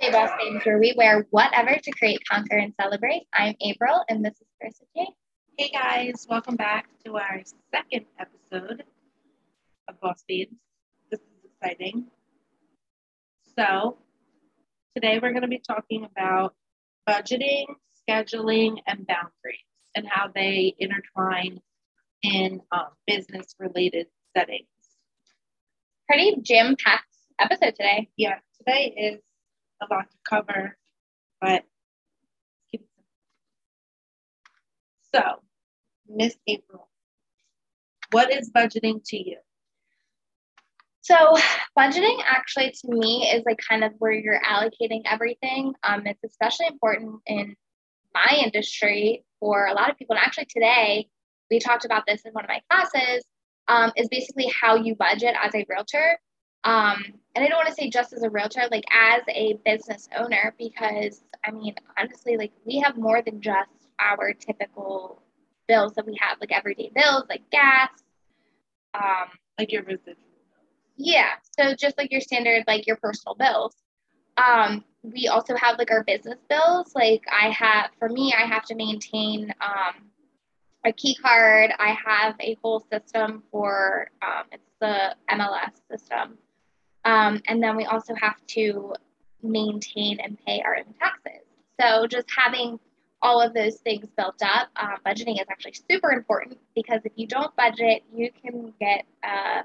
Hey Boss Babes, where we wear whatever to create, conquer, and celebrate. I'm April, and this is Carissa J. Hey guys, welcome back to our second episode of Boss Babes. This is exciting. So, today we're going to be talking about budgeting, scheduling, and boundaries and how they intertwine in um, business related settings. Pretty jam packed episode today. Yeah, today is a lot to cover, but. So, Miss April, what is budgeting to you? So, budgeting actually to me is like kind of where you're allocating everything. Um, it's especially important in my industry for a lot of people. And actually, today we talked about this in one of my classes. Um, is basically how you budget as a realtor. Um, and I don't want to say just as a realtor, like as a business owner, because I mean, honestly, like we have more than just our typical bills that we have, like everyday bills, like gas. Um, Like your residual. yeah, so just like your standard, like your personal bills. Um, we also have like our business bills. Like I have, for me, I have to maintain um, a key card. I have a whole system for um, it's the MLS system, um, and then we also have to maintain and pay our own taxes. So just having all of those things built up, um, budgeting is actually super important because if you don't budget, you can get uh,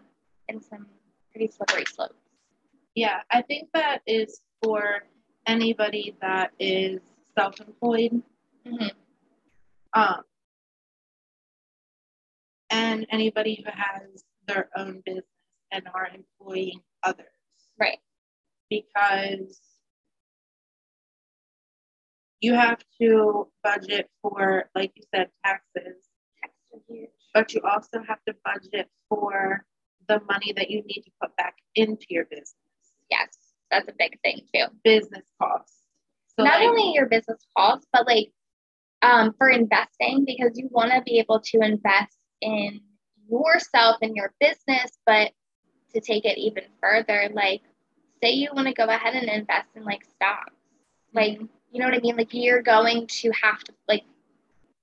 in some pretty slippery slopes. Yeah, I think that is for anybody that is self employed. Mhm. Um, and anybody who has their own business and are employing others. Right. Because you have to budget for, like you said, taxes, Taxes are huge. but you also have to budget for the money that you need to put back into your business, Yes, that's a big thing too. business costs. So Not like, only your business costs, but like um, for investing, because you want to be able to invest in yourself and your business, but to take it even further, like say you want to go ahead and invest in like stocks, mm-hmm. like you know what I mean? Like you're going to have to like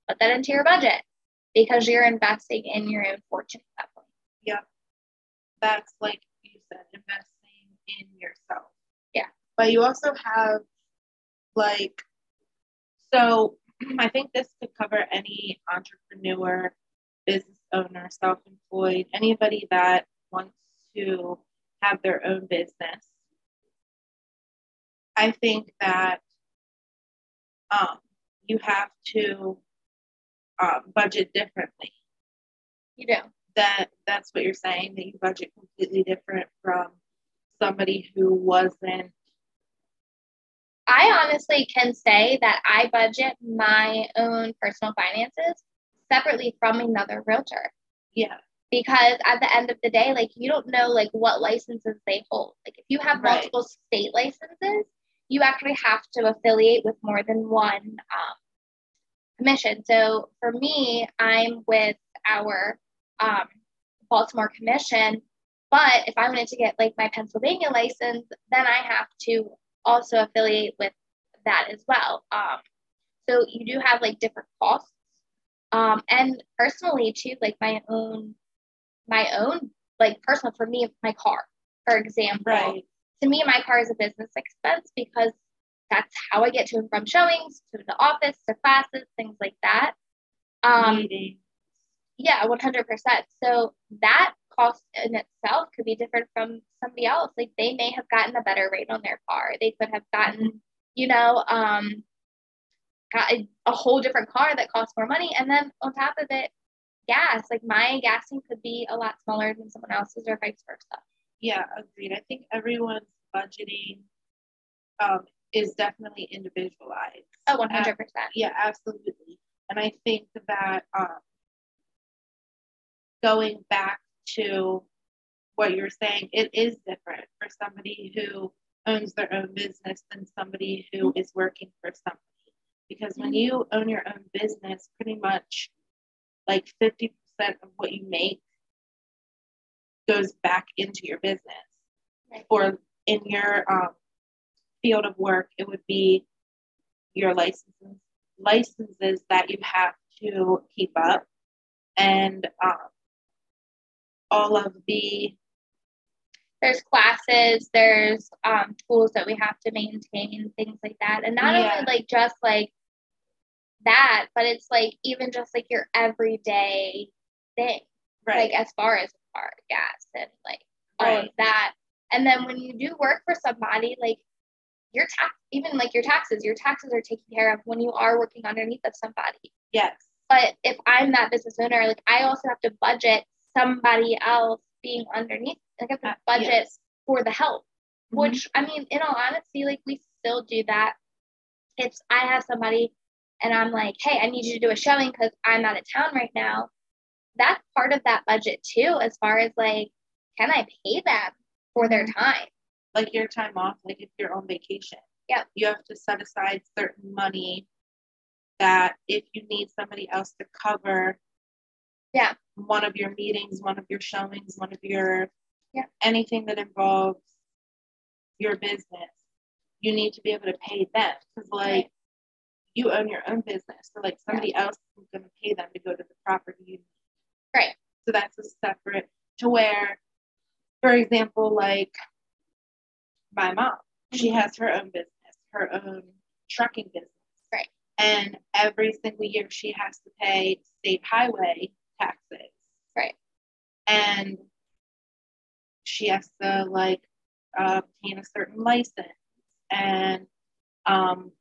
put that into your budget because you're investing in your own fortune at that point. that's like you said, investing in yourself. Yeah. But you also have like, so I think this could cover any entrepreneur, business owner, self employed, anybody that wants to have their own business. I think that um, you have to um, budget differently You do. that that's what you're saying that you budget completely different from somebody who wasn't I honestly can say that I budget my own personal finances separately from another realtor yeah because at the end of the day, like you don't know like what licenses they hold. Like if you have Right. multiple state licenses, you actually have to affiliate with more than one um, commission. So for me, I'm with our um, Baltimore commission, but if I wanted to get like my Pennsylvania license, then I have to also affiliate with that as well. Um, so you do have like different costs. Um, and personally too, like my own, my own, like personal for me, my car, for example. right To me, my car is a business expense because that's how I get to and from showings, to the office, to classes, things like that. Um, meeting yeah, 100%. So that cost in itself could be different from somebody else. Like they may have gotten a better rate on their car. They could have gotten, you know, um, got a, a whole different car that costs more money. And then on top of it, gas. Like my gassing could be a lot smaller than someone else's or vice versa. Yeah agreed. I think everyone's budgeting um, is definitely individualized. Oh, 100%. yeah absolutely. And i think that um, going back to what you're saying it is different for somebody who owns their own business than somebody who is working for somebody. Because when you own your own business pretty much like 50% of what you make goes back into your business Right. or in your um, field of work, it would be your licenses licenses that you have to keep up and um, all of the there's classes, there's um, tools that we have to maintain, things like that. And not Yeah. only like just like that, but it's like even just like your everyday thing, right like as far as car, gas, and like all of that. And then when you do work for somebody, like your tax, even like your taxes, your taxes are taken care of when you are working underneath of somebody. yes But if I'm that business owner, like I also have to budget somebody else being underneath. Like I have to Uh, budget yes. for the help. Mhm. Which I mean, in all honesty, like we still do that. It's I have somebody and I'm like, hey, I need you to do a showing because I'm out of town right now. That's part of that budget too, as far as like, can I pay them for their Mhm. time? like your time off, like if you're on vacation. Yep. You have to set aside certain money that if you need somebody else to cover Yeah. one of your meetings, one of your showings, one of your Yeah. anything that involves your business, you need to be able to pay them. Because like Right. you own your own business. So like somebody else is gonna pay them to go to the property. Right. So that's a separate to where, for example, like my mom, she Mhm. has her own business, her own trucking business. Right. And every single year she has to pay state highway taxes. Right. And she has to like uh, obtain a certain license and um,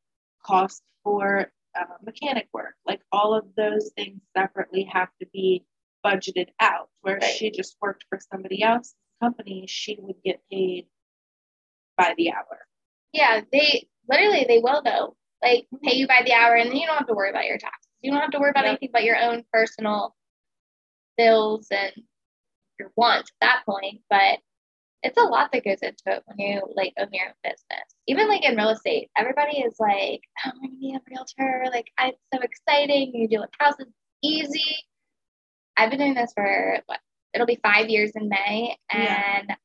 cost for uh, mechanic work. Like all of those things separately have to be budgeted out. Where Right. she just worked for somebody else's company, she would get paid by the hour. Yeah, they literally they will though. Like mm-hmm. pay you by the hour and then you don't have to worry about your taxes. You don't have to worry about Yep. anything but your own personal bills and your wants at that point. But it's a lot that goes into it when you like own your own business. Even like in real estate, everybody is like, oh, I'm gonna be a realtor. Like, I'm so exciting. You deal with houses easy. I've been doing this for what? It'll be five years in May, Yeah. and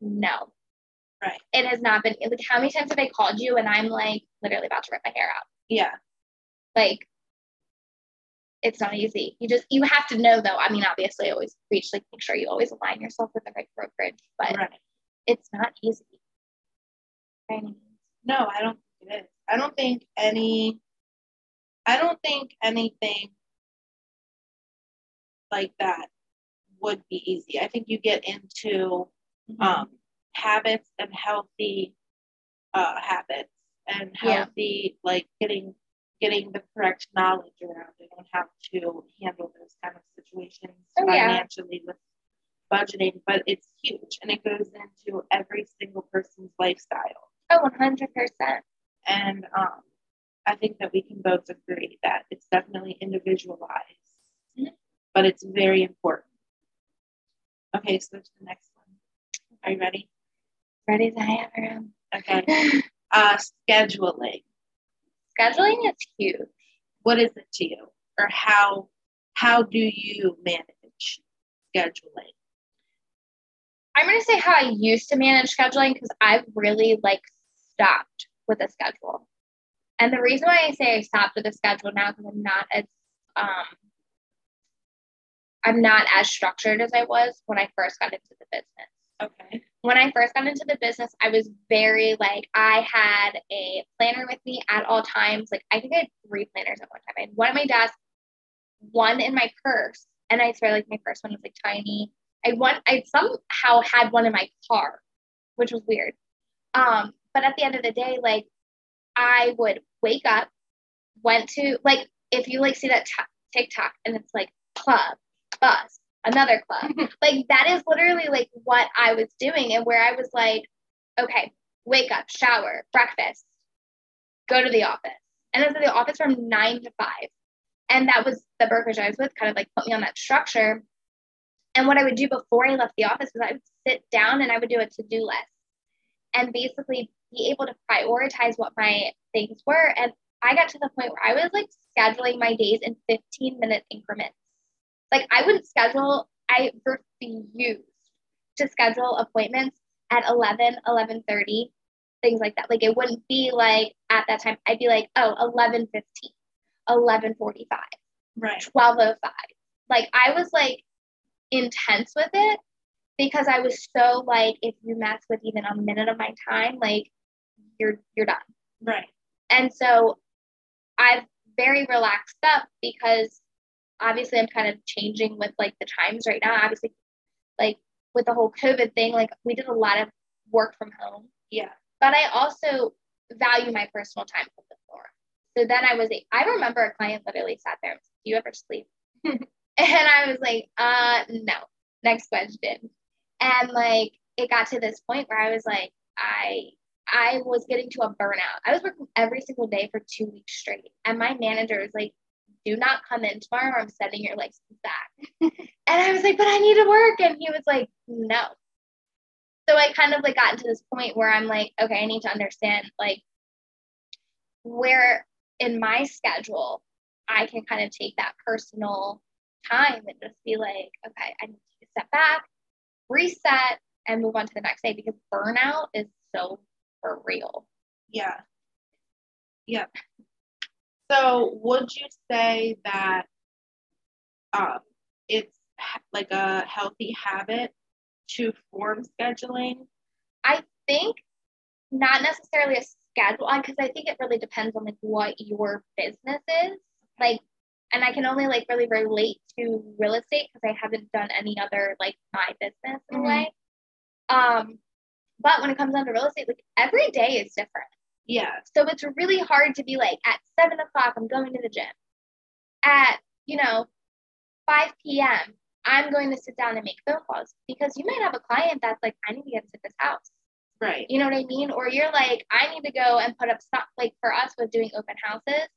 no, Right. it has not been. Like, how many times have I called you and I'm like literally about to rip my hair out? Yeah. Like, it's not easy. You just you have to know though. I mean, obviously, always preach like make sure you always align yourself with the right brokerage, but Right. it's not easy. No, I don't think it is. I don't think any I don't think anything like that would be easy. I think you get into um, habits and healthy uh, habits and Yeah. healthy like getting getting the correct knowledge around it on how to handle those kind of situations Oh, yeah. financially with budgeting but it's huge and it goes into every single person's lifestyle Oh, one hundred percent. and um, I think that we can both agree that it's definitely individualized. But it's very important. Okay, so to the next one. Are you ready? Ready as I ever am. Okay. Uh, scheduling. Scheduling is huge. What is it to you, or how how do you manage scheduling? I'm gonna say how I used to manage scheduling because I've really like stopped with a schedule. And the reason why I say I stopped with a schedule now because I'm not as um I'm not as structured as I was when I first got into the business. Okay. When I first got into the business, I was very like I had a planner with me at all times. Like I think I had three planners at one time. I had one at my desk, one in my purse, and I swear like my first one was like tiny. I one I somehow had one in my car, which was weird. Um, but at the end of the day, like I would wake up, went to like if you like see that t- TikTok and it's like club, bus, another club. like that is literally like what I was doing and where I was like, okay, wake up, shower, breakfast, go to the office. And I was at the office from nine to five. And that was the brokerage I was with, kind of like put me on that structure. And what I would do before I left the office was I would sit down and I would do a to-do list and basically be able to prioritize what my things were. And I got to the point where I was like scheduling my days in 15 minute increments. Like I wouldn't schedule, I refused to schedule appointments at 11, 11.30. things like that. Like it wouldn't be like at that time, I'd be like, oh, 11 15, 11 45, Right. 12 05. Like I was like intense with it because I was so like, if you mess with even a minute of my time, like you're you're done. Right. And so I've very relaxed up because obviously I'm kind of changing with like the times right now. Obviously, like with the whole COVID thing, like we did a lot of work from home, Yeah. but I also value my personal time a bit more. So then I was, I remember a client literally sat there and said, Do you ever sleep? and I was like, uh, no. Next question. And like it got to this point where I was like, I I was getting to a burnout. I was working every single day for two weeks straight. And my manager was like, do not come in tomorrow or I'm sending your license back. and I was like, but I need to work. And he was like, no. So I kind of like got into this point where I'm like, okay, I need to understand like where in my schedule I can kind of take that personal time and just be like, okay, I need to step back, reset, and move on to the next day because burnout is so for real. Yeah. Yeah. So would you say that um, it's like a healthy habit to form scheduling? I think not necessarily a schedule because I think it really depends on like what your business is. Like and I can only like really relate to real estate because I haven't done any other like my business in a way. Um but when it comes down to real estate, like every day is different. Yeah. So it's really hard to be like at seven o'clock, I'm going to the gym. At, you know, 5 p.m., I'm going to sit down and make phone calls because you might have a client that's like, I need to get into this house. Right. You know what I mean? Or you're like, I need to go and put up stuff. Like for us with doing open houses,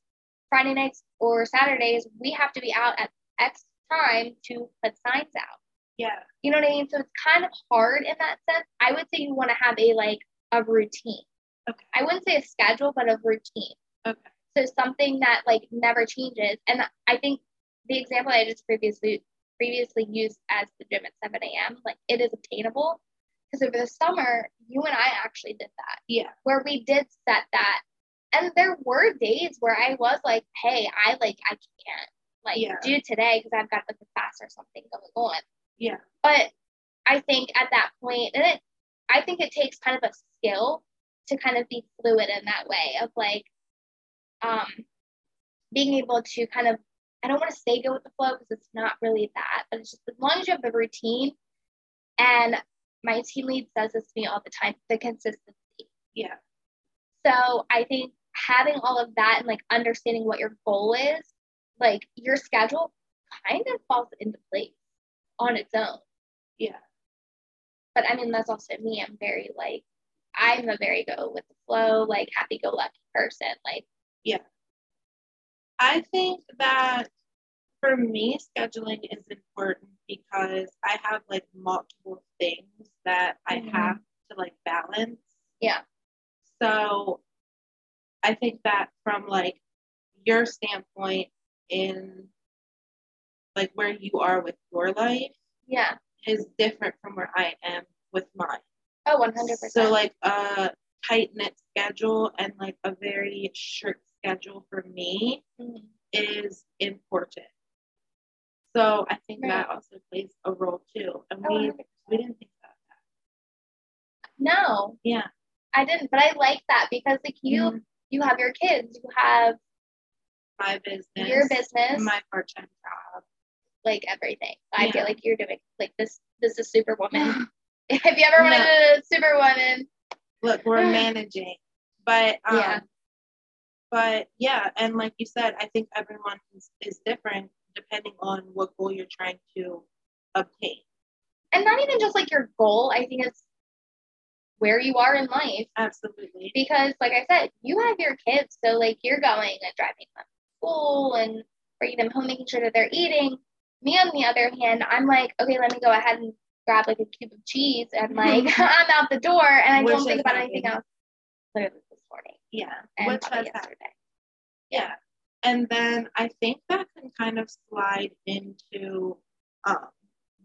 Friday nights or Saturdays, we have to be out at X time to put signs out. Yeah. You know what I mean? So it's kind of hard in that sense. I would say you want to have a like a routine. Okay. I wouldn't say a schedule, but a routine. Okay. So something that like never changes. And I think the example I just previously previously used as the gym at 7 a.m. like it is obtainable because over the summer you and I actually did that Yeah. where we did set that. And there were days where I was like, hey, I like I can't like Yeah. do today because I've got like a class or something going on. Yeah. But I think at that point, and it, I think it takes kind of a skill to kind of be fluid in that way of like, um, being able to kind of, I don't want to say go with the flow because it's not really that, but it's just as long as you have the routine. And my team lead says this to me all the time: the consistency. Yeah. So I think having all of that and like understanding what your goal is, like your schedule kind of falls into place on its own. Yeah. But I mean, that's also me. I'm very like, I'm a very go with the flow, like happy go lucky person. Like, yeah. I think that for me, scheduling is important because I have like multiple things that I Mhm. have to like balance. Yeah. So I think that from like your standpoint in like where you are with your life yeah. is different from where I am with mine. Oh, 100%. So like a tight knit schedule and like a very strict schedule for me Mhm. is important. So I think that also plays a role too. And Oh, we 100%. we didn't think about that. No, Yeah. I didn't, but I like that because like you, Mhm. you have your kids, you have My business. your business, My part time job. like everything. I feel like you're doing like this. This is Superwoman. if you ever wanted No. a Superwoman, Look, we're managing. But um Yeah. but yeah, and like you said, I think everyone is, is different depending on what goal you're trying to obtain. and not even just like your goal. I think it's where you are in life. Absolutely. because like I said, you have your kids, so like you're going and driving them to school and bringing them home, making sure that they're eating. Me on the other hand, I'm like, okay, let me go ahead and grab like a cube of cheese and like I'm out the door and I Which don't think about anything else. Literally this morning Yeah. and Which probably has happened. yesterday. Yeah. And then I think that can kind of slide into um,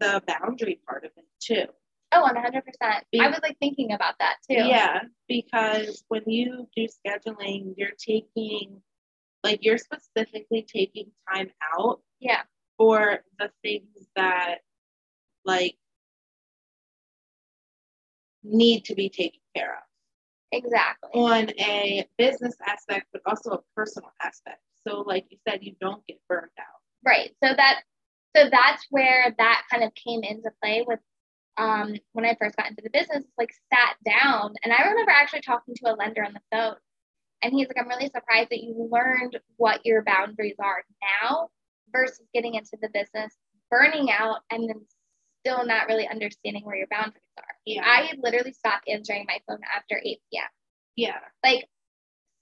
the boundary part of it too. Oh, 100%. Be- I was like thinking about that too. Yeah, because when you do scheduling, you're taking, like, you're specifically taking time out. Yeah. For the things that, like, need to be taken care of. Exactly. On a business aspect, but also a personal aspect. So, like you said, you don't get burned out. Right. So that so that's where that kind of came into play with um, when I first got into the business, like sat down and I remember actually talking to a lender on the phone and he's like, I'm really surprised that you learned what your boundaries are now versus getting into the business, burning out and then still not really understanding where your boundaries are. Yeah. I literally stopped answering my phone after 8 p.m. Yeah. Like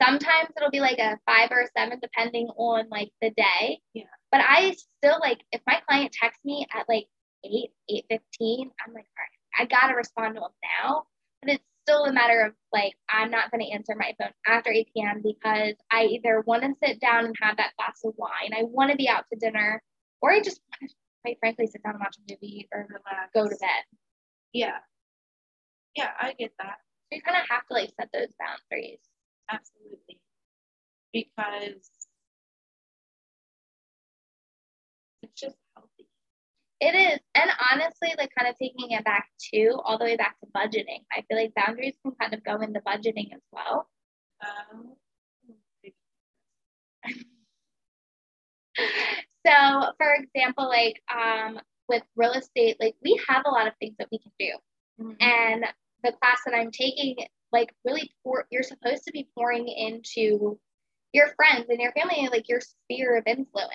sometimes it'll be like a five or a seven depending on like the day. Yeah. But I still like if my client texts me at like eight, eight fifteen, I'm like, all right, I gotta respond to them now. But it's still a matter of like I'm not gonna answer my phone after 8 p.m. because I either want to sit down and have that glass of wine, I want to be out to dinner, or I just want to quite frankly sit down and watch a movie or relax, go to bed. Yeah. Yeah, I get that. So you kind of have to like set those boundaries. Absolutely. Because it's just healthy. It is. And honestly, like kind of taking it back to all the way back to budgeting. I feel like boundaries can kind of go into budgeting as well. Um, so for example, like um, with real estate, like we have a lot of things that we can do. Mm-hmm. And the class that I'm taking, like really pour, you're supposed to be pouring into your friends and your family, like your sphere of influence.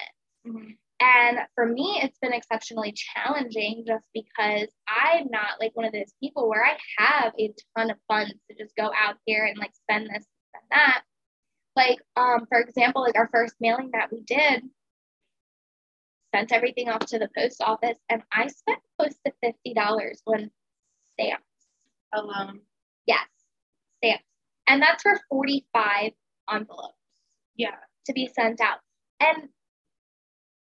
Mm-hmm. And for me, it's been exceptionally challenging just because I'm not like one of those people where I have a ton of funds to just go out here and like spend this and that. Like, um, for example, like our first mailing that we did, sent everything off to the post office, and I spent close to fifty dollars on stamps alone. Yes, stamps, and that's for forty-five envelopes. Yeah, to be sent out, and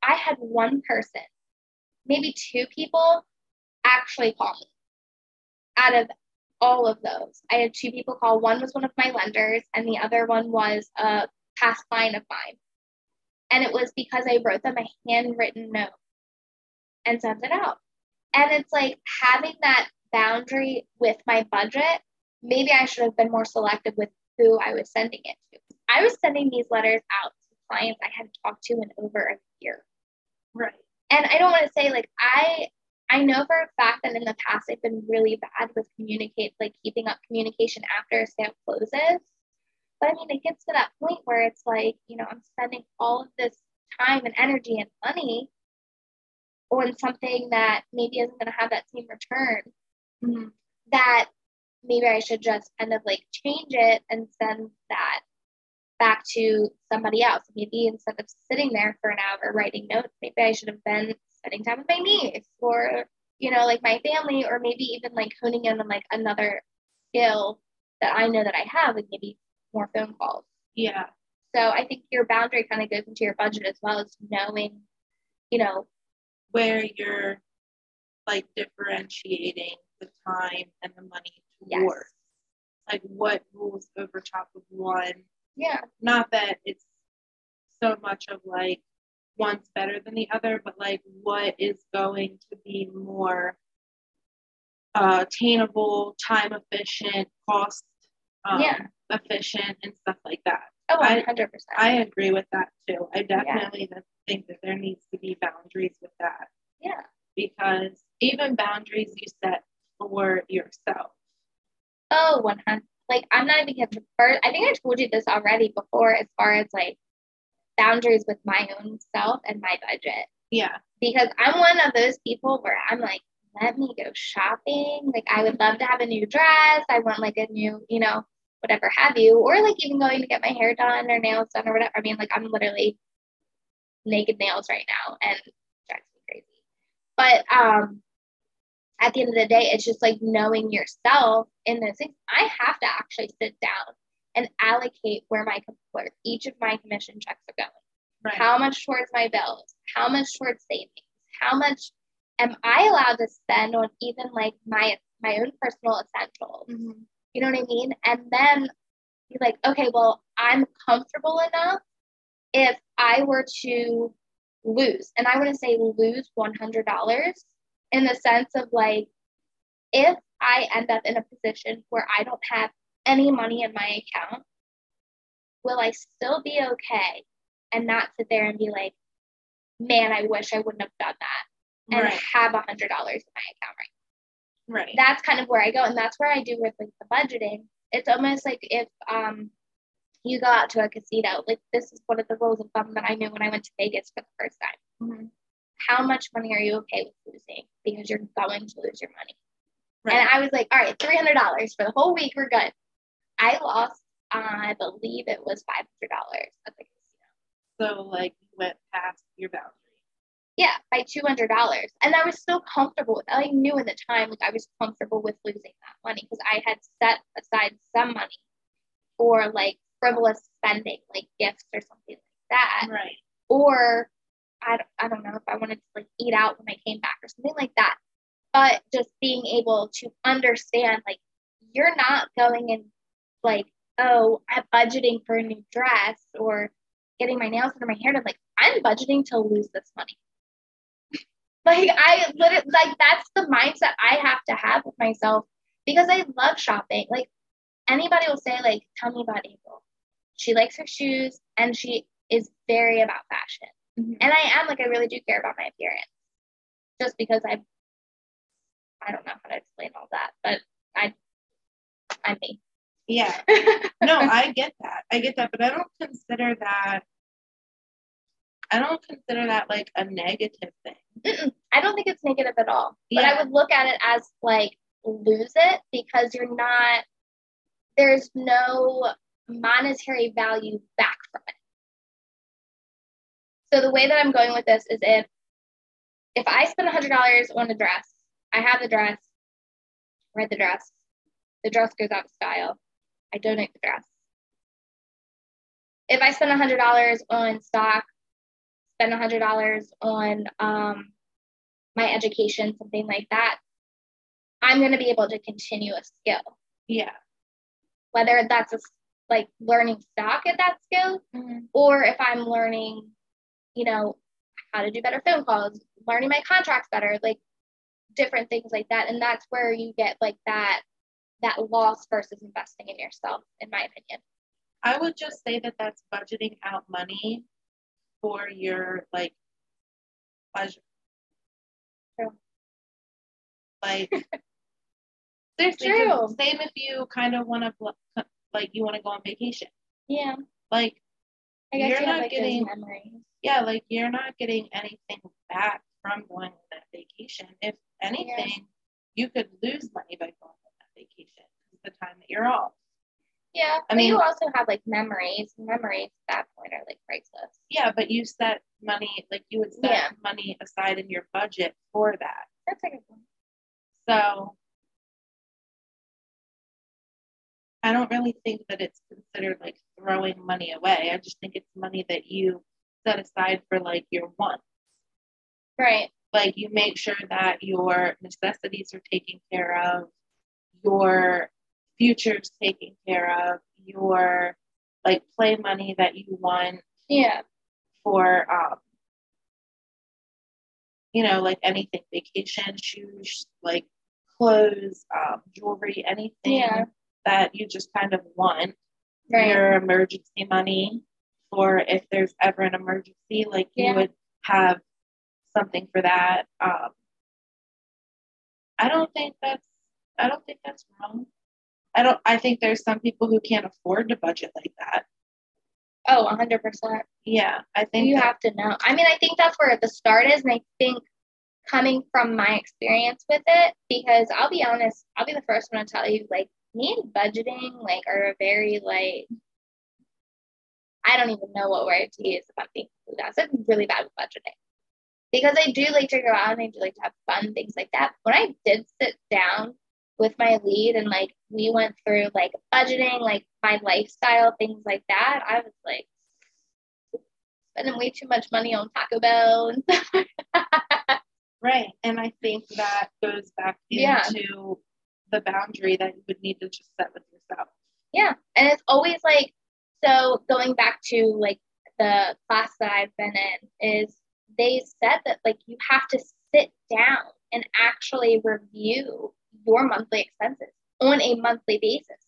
I had one person, maybe two people, actually call me. Out of all of those, I had two people call. One was one of my lenders, and the other one was a past client of mine. And it was because I wrote them a handwritten note and sent it out. And it's like having that boundary with my budget, maybe I should have been more selective with who I was sending it to. I was sending these letters out to clients I hadn't talked to in over a year. Right. And I don't want to say like I I know for a fact that in the past I've been really bad with communicate like keeping up communication after a sale closes. But I mean it gets to that point where it's like, you know, I'm spending all of this time and energy and money on something that maybe isn't going to have that same return. Mm-hmm. That maybe I should just kind of like change it and send that back to somebody else. Maybe instead of sitting there for an hour writing notes, maybe I should have been spending time with my niece or, you know, like my family, or maybe even like honing in on like another skill that I know that I have, like maybe more phone calls. Yeah. So I think your boundary kind of goes into your budget as well as knowing, you know, where you're like differentiating the time and the money towards. Yes. Like what rules over top of one yeah. Not that it's so much of like one's better than the other, but like what is going to be more uh, attainable, time efficient, cost um, yeah. Efficient, and stuff like that. Oh, 100%. I, I agree with that too. I definitely yeah. think that there needs to be boundaries with that. Yeah. Because even boundaries you set for yourself. Oh, 100 like I'm not even the first. I think I told you this already before, as far as like boundaries with my own self and my budget. Yeah. Because I'm one of those people where I'm like, let me go shopping. Like I would love to have a new dress. I want like a new, you know, whatever have you, or like even going to get my hair done or nails done or whatever. I mean, like I'm literally naked nails right now and drives me crazy. But um at the end of the day, it's just like knowing yourself in those things. I have to actually sit down and allocate where my where each of my commission checks are going. Right. How much towards my bills? How much towards savings? How much am I allowed to spend on even like my my own personal essentials. You know what I mean? And then be like, okay, well, I'm comfortable enough if I were to lose, and I want to say lose $100 in the sense of like, if I end up in a position where I don't have any money in my account, will I still be okay and not sit there and be like, man, I wish I wouldn't have done that and Right. have hundred dollars in my account right Right. that's kind of where I go, and that's where I do with like the budgeting. It's almost like if um you go out to a casino, like this is one of the rules of thumb that I knew when I went to Vegas for the first time. Mhm. How much money are you okay with losing? Because you're going to lose your money. Right. And I was like, all right, three hundred dollars for the whole week, we're good. I lost, uh, I believe it was five hundred dollars at the casino. so like you went past your boundary. Yeah, by two hundred dollars, and I was still comfortable with. I knew in the time, like I was comfortable with losing that money because I had set aside some money for like frivolous spending, like gifts or something like that, Right. or I, don't- I don't know if I wanted to like eat out when I came back or something like that. But just being able to understand, like you're not going and like, oh, I'm budgeting for a new dress or getting my nails done or my hair done. Like I'm budgeting to lose this money. Like I literally like that's the mindset I have to have with myself because I love shopping. Like anybody will say, like, tell me about April. She likes her shoes and she is very about fashion. Mhm. And I am like I really do care about my appearance. Just because I I don't know how to explain all that, but I I'm me. Yeah. No, I get that. I get that, but I don't consider that. I don't consider that like a negative thing. Mm-mm. I don't think it's negative at all. But Yeah. I would look at it as like lose it because you're not there's no monetary value back from it. So the way that I'm going with this is if if I spend hundred dollars on a dress, I have the dress, wear the dress, the dress goes out of style, I donate the dress. If I spend hundred dollars on stock, spend hundred dollars on um, my education, something like that, I'm going to be able to continue a skill, Yeah. whether that's a, like learning stock at that skill, mm-hmm. or if I'm learning, you know, how to do better phone calls, learning my contracts better, like different things like that. And that's where you get like that that loss versus investing in yourself, in my opinion. I would just say that that's budgeting out money for your like pleasure. Like seriously, True. same if you kind of want to like you want to go on vacation. Yeah, Like I guess You're you not like getting- memories. yeah, like you're not getting anything back from going on that vacation. If anything, you could lose money by going on that vacation. The time that you're off. Yeah, I mean- you also have like memories. Memories at that point are like priceless. Yeah, but you set money like you would set Yeah. money aside in your budget for that. That's a good one. So I don't really think that it's considered like throwing money away. I just think it's money that you set aside for like your wants. Right. Like you make sure that your necessities are taken care of, your future's taken care of, your like play money that you want Yeah. for um you know like anything vacation shoes like clothes um jewelry anything Yeah. that you just kind of want Right. your emergency money for if there's ever an emergency like you would have something for that um i don't think that's i don't think that's wrong i don't i think there's some people who can't afford to budget like that Oh, 100%. yeah i think You that- have to know. I mean, I think that's where the start is. And I think coming from my experience with it, because I'll be honest, I'll be the first one to tell you, like, me and budgeting, like, are a very, like, I don't even know what word to use if I'm being. I'm really bad with budgeting. Because I do like to go out and I do like to have fun, things like that. When I did sit down with my lead and like we went through like budgeting, like my lifestyle, things like that, I was like spending way too much money on Taco Bell and stuff. Right. And I think that goes back Yeah. into the boundary that you would need to just set with yourself. Yeah. And it's always like, so going back to like the class that I've been in, is they said that like you have to sit down and actually review your monthly expenses on a monthly basis,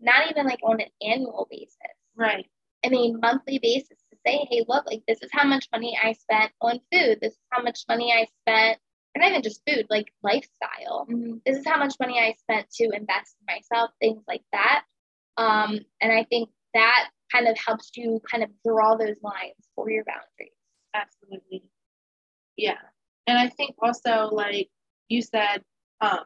not even like on an annual basis. Right. On a monthly basis say, hey, look, like this is how much money I spent on food. This is how much money I spent, or not even just food, like lifestyle. Mm-hmm. This is how much money I spent to invest in myself, things like that. Um, and I think that kind of helps you kind of draw those lines for your boundaries. Absolutely. Yeah. And I think also, like you said, um,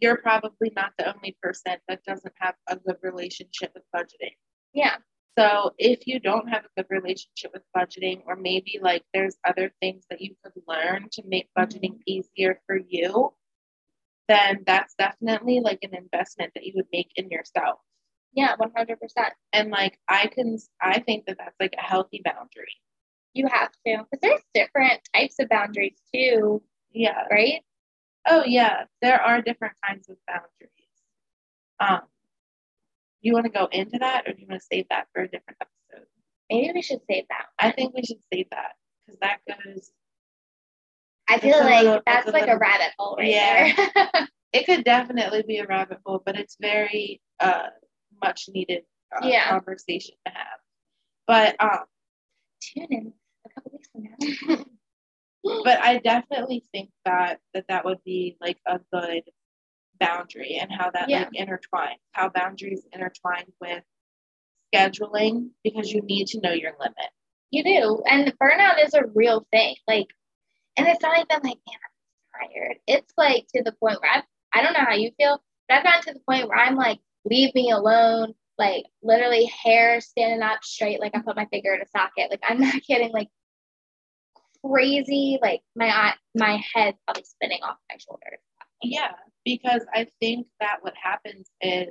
you're probably not the only person that doesn't have a good relationship with budgeting. Yeah. So if you don't have a good relationship with budgeting, or maybe like there's other things that you could learn to make budgeting easier for you, then that's definitely like an investment that you would make in yourself. Yeah, 100%. And like I can, I think that that's like a healthy boundary. You have to, because there's different types of boundaries too, Yeah. right? Oh yeah, there are different kinds of boundaries. Um, you want to go into that, or do you want to save that for a different episode? Maybe we should save that. I think we should save that because that goes. I feel like little- that's a like a rabbit hole right Yeah. there. It could definitely be a rabbit hole, but it's very uh much needed uh, Yeah. conversation to have. But um, Tune in a couple weeks from now. but I definitely think that that that would be like a good boundary and how that Yeah. like intertwines, how boundaries intertwine with scheduling because you need to know your limit. You do. And burnout is a real thing. Like, and it's not even like, man, I'm tired. It's like to the point where I've, I don't know how you feel, but I've gotten to the point where I'm like, leave me alone. Like, literally, hair standing up straight. Like, I put my finger in a socket. Like, I'm not kidding. Like, crazy. Like, my eye, my head probably spinning off my shoulders. Yeah, because I think that what happens is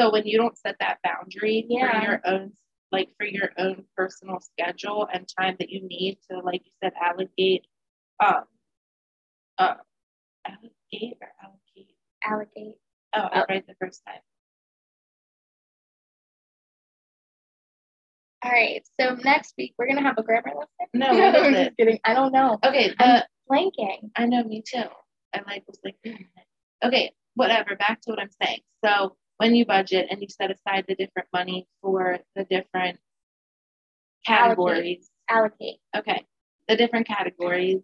so when you don't set that boundary Yeah. for your own like for your own personal schedule and time that you need to like you said allocate um uh allocate or allocate Allocate. oh Oh. right the first time All right. So next week we're gonna have a grammar lesson. no what is I'm it just kidding. I don't know. okay the I'm blanking. I know, me too. I like was like, okay, whatever. Back to what I'm saying. So when you budget and you set aside the different money for the different categories, Allocate. okay, the different categories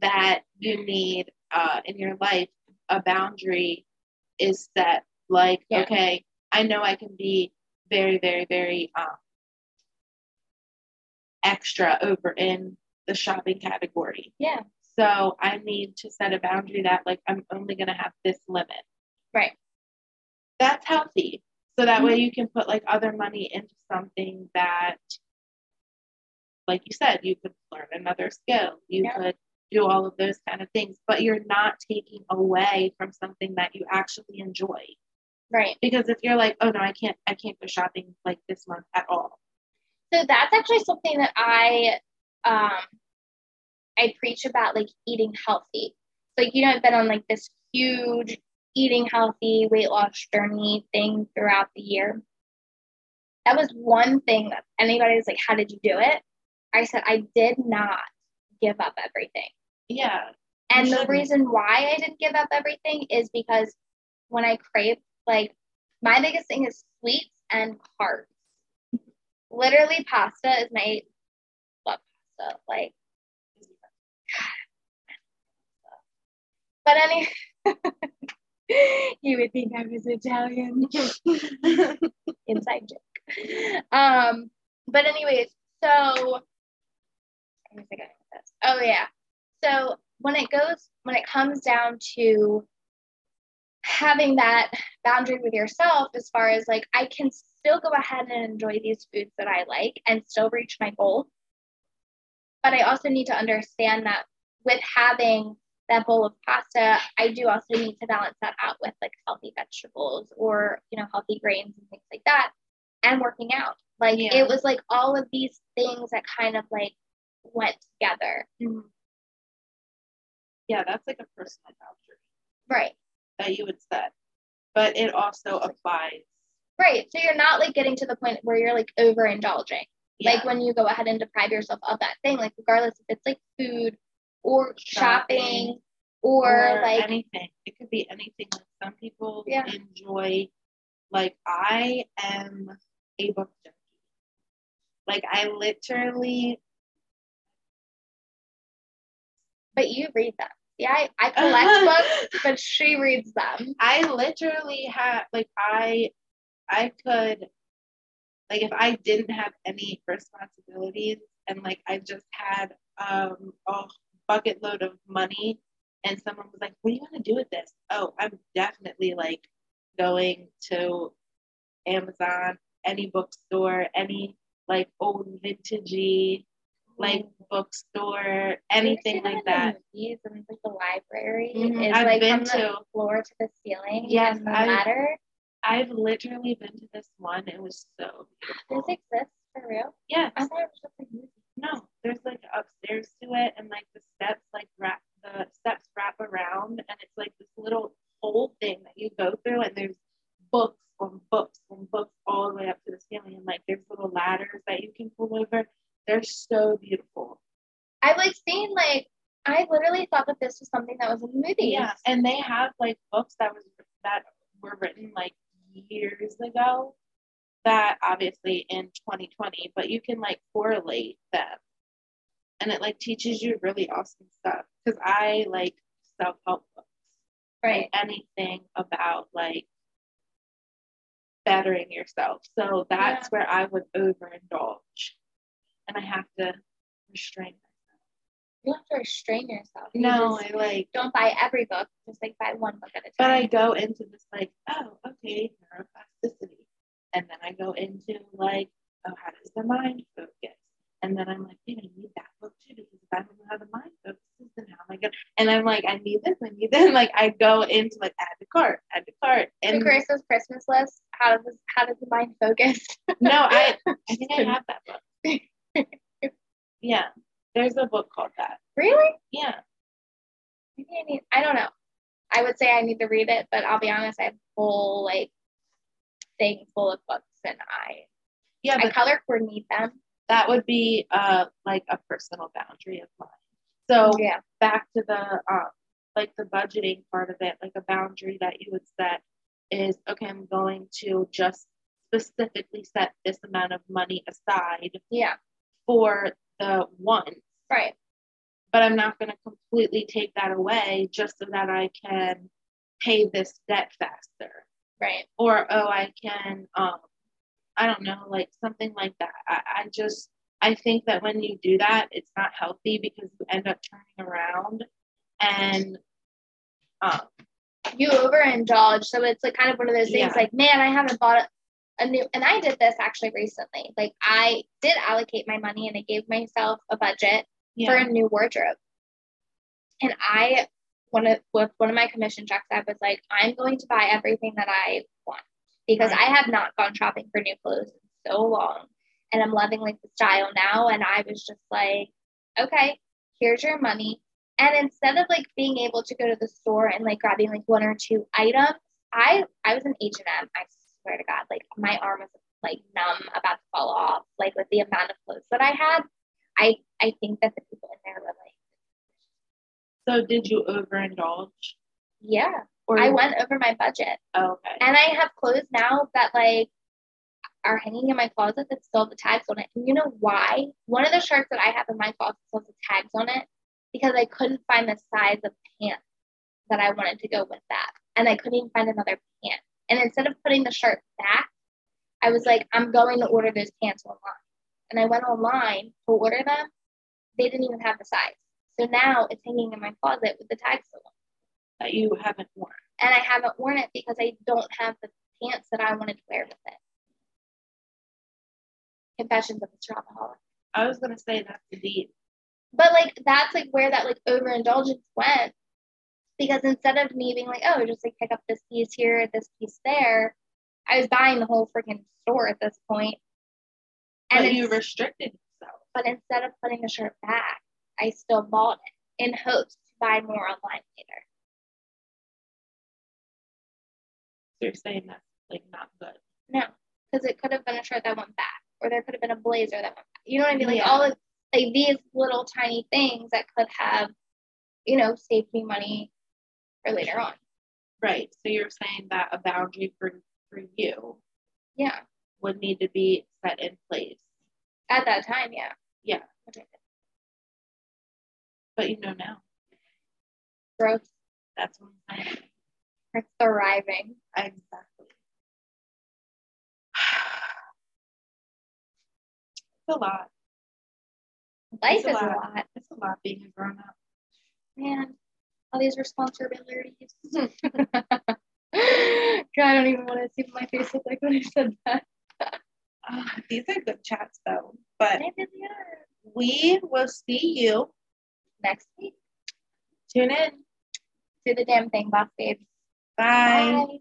that you need uh, in your life, a boundary is set. Like, Yeah. okay, I know I can be very, very, very um, extra over in the shopping category. Yeah. So I need to set a boundary that like I'm only gonna have this limit. Right. That's healthy. So that way you can put like other money into something that like you said, you could learn another skill. You Yeah. could do all of those kind of things, but you're not taking away from something that you actually enjoy. Right. Because if you're like, oh no, I can't I can't go shopping like this month at all. So that's actually something that I um I preach about like eating healthy. Like you know, I've been on like this huge eating healthy weight loss journey thing throughout the year. That was one thing that anybody was like, How did you do it? I said I did not give up everything. Yeah. And the reason why I didn't give up everything is because when I crave, like, my biggest thing is sweets and carbs. Literally, pasta is my love pasta. Like, but any, you would think I was Italian. Inside joke. Um, but anyways, so? Oh yeah. So when it goes, when it comes down to having that boundary with yourself, as far as like I can still go ahead and enjoy these foods that I like and still reach my goal. But I also need to understand that with having that bowl of pasta, I do also need to balance that out with like healthy vegetables or, you know, healthy grains and things like that and working out. Like Yeah. it was like all of these things that kind of like went together. Mm-hmm. Yeah, that's like a personal boundary. Right. that you would set, but it also applies. Right. So you're not like getting to the point where you're like overindulging. Yeah. Like when you go ahead and deprive yourself of that thing, like regardless if it's like food or shopping, Shopping, or, like anything. It could be anything. Like some people Yeah. enjoy, like I am a book junkie. Like I literally, but you read them. Yeah, I, I collect books, but she reads them. I literally have like I, I could, like if I didn't have any responsibilities and like I just had um a bucket load of money and someone was like, "What do you want to do with this?" Oh, I'm definitely like going to Amazon, any bookstore, any like old vintagey like bookstore, anything You ever see like that. the Movies and like the library Mhm, is I've like been from the to. floor to the ceiling. Yes, the I- ladder. I've literally been to this one. It was so Does beautiful. it exist for real? Yes. I thought it was just a movie. No, there's like upstairs to it, and like the steps like wrap the steps wrap around, and it's like this little whole thing that you go through, and there's books on books on books all the way up to the ceiling, and like there's little ladders that you can pull over. They're so beautiful. I've like seen like I literally thought that this was something that was in the movies. Yeah, and they have like books that was that were written like years ago that obviously in 2020, but you can like correlate them. And it like teaches you really awesome stuff. Because I like self-help books. Right. Anything about like bettering yourself. So that's where I would overindulge. And I have to restrain myself. You have to restrain yourself. You. No, I like don't buy every book. Just like buy one book at a time. But I go into this like, oh, okay, neuroplasticity. And then I go into like, oh, how does the mind focus? And then I'm like, hey, I need that book too because if I don't know how the mind focuses, then how am I gonna? And I'm like, I need this, I need this. Like I go into like add to cart, add to cart, and and Chris's Christmas list. How does how does the mind focus? no, I I think I have that book. Yeah, there's a book called that. really? Yeah, Maybe I need. I don't know. I would say I need to read it, but I'll be honest. I have whole like full of books, and I yeah, I color coordinate them. that would be uh like a personal boundary of mine. So yeah. back to the um like the budgeting part of it, like a boundary that you would set is okay, I'm going to just specifically set this amount of money aside Yeah. for the one, Right. but I'm not going to completely take that away just so that I can pay this debt faster. Right. Or oh, I can um I don't know, like something like that. I, I just I think that when you do that, it's not healthy because you end up turning around and um You overindulge, so it's like kind of one of those things. Yeah. Like, man, I haven't bought a new. And I did this actually recently. Like, I did allocate my money, and I gave myself a budget for a new wardrobe. And I, one of with one of my commission checks, I was like, I'm going to buy everything that I want because Right. I have not gone shopping for new clothes in so long, and I'm loving like the style now. And I was just like, okay, here's your money. And instead of like being able to go to the store and like grabbing like one or two items, I I was in H and M. I swear to God, like my arm was like numb, about to fall off, like with the amount of clothes that I had. I I think that the people in there were like, So did you overindulge? yeah, Or I went over my budget, Oh, okay. and I have clothes now that like are hanging in my closet that still have the tags on it. And you know why? One of the shirts that I have in my closet still has the tags on it because I couldn't find the size of pants that I wanted to go with that, and I couldn't even find another pant. And instead of putting the shirt back, I was like, I'm going to order those pants online. And I went online to order them. They didn't even have the size. So now it's hanging in my closet with the tags still on. that you haven't worn. And I haven't worn it because I don't have the pants that I wanted to wear with it. Confessions of a Shopaholic. I was gonna say that's the deep. But like that's like where that like overindulgence went. Because instead of me being like, oh, just like pick up this piece here, this piece there, I was buying the whole freaking store at this point. But And you restricted yourself. but instead of putting the shirt back, I still bought it in hopes to buy more online later. So you're saying that's like not good. No, because it could have been a shirt that went back, or there could have been a blazer that went back. You know what I mean? Like Yeah. all of like these little tiny things that could have, you know, saved me money for later on. Right. So you're saying that a boundary for for you Yeah, would need to be set in place. at that time, yeah. Yeah. Okay. But you know now. Growth, That's what I'm saying. or thriving. Exactly. It's a lot. Life It's a is a lot. lot, It's a lot being a grown up. man. All these responsibilities. God, I don't even want to see what my face looked like when I said that. Ah, these are good chats though. But really we will see you. Next week, Tune in. do the damn thing, boss babes. Bye. Bye.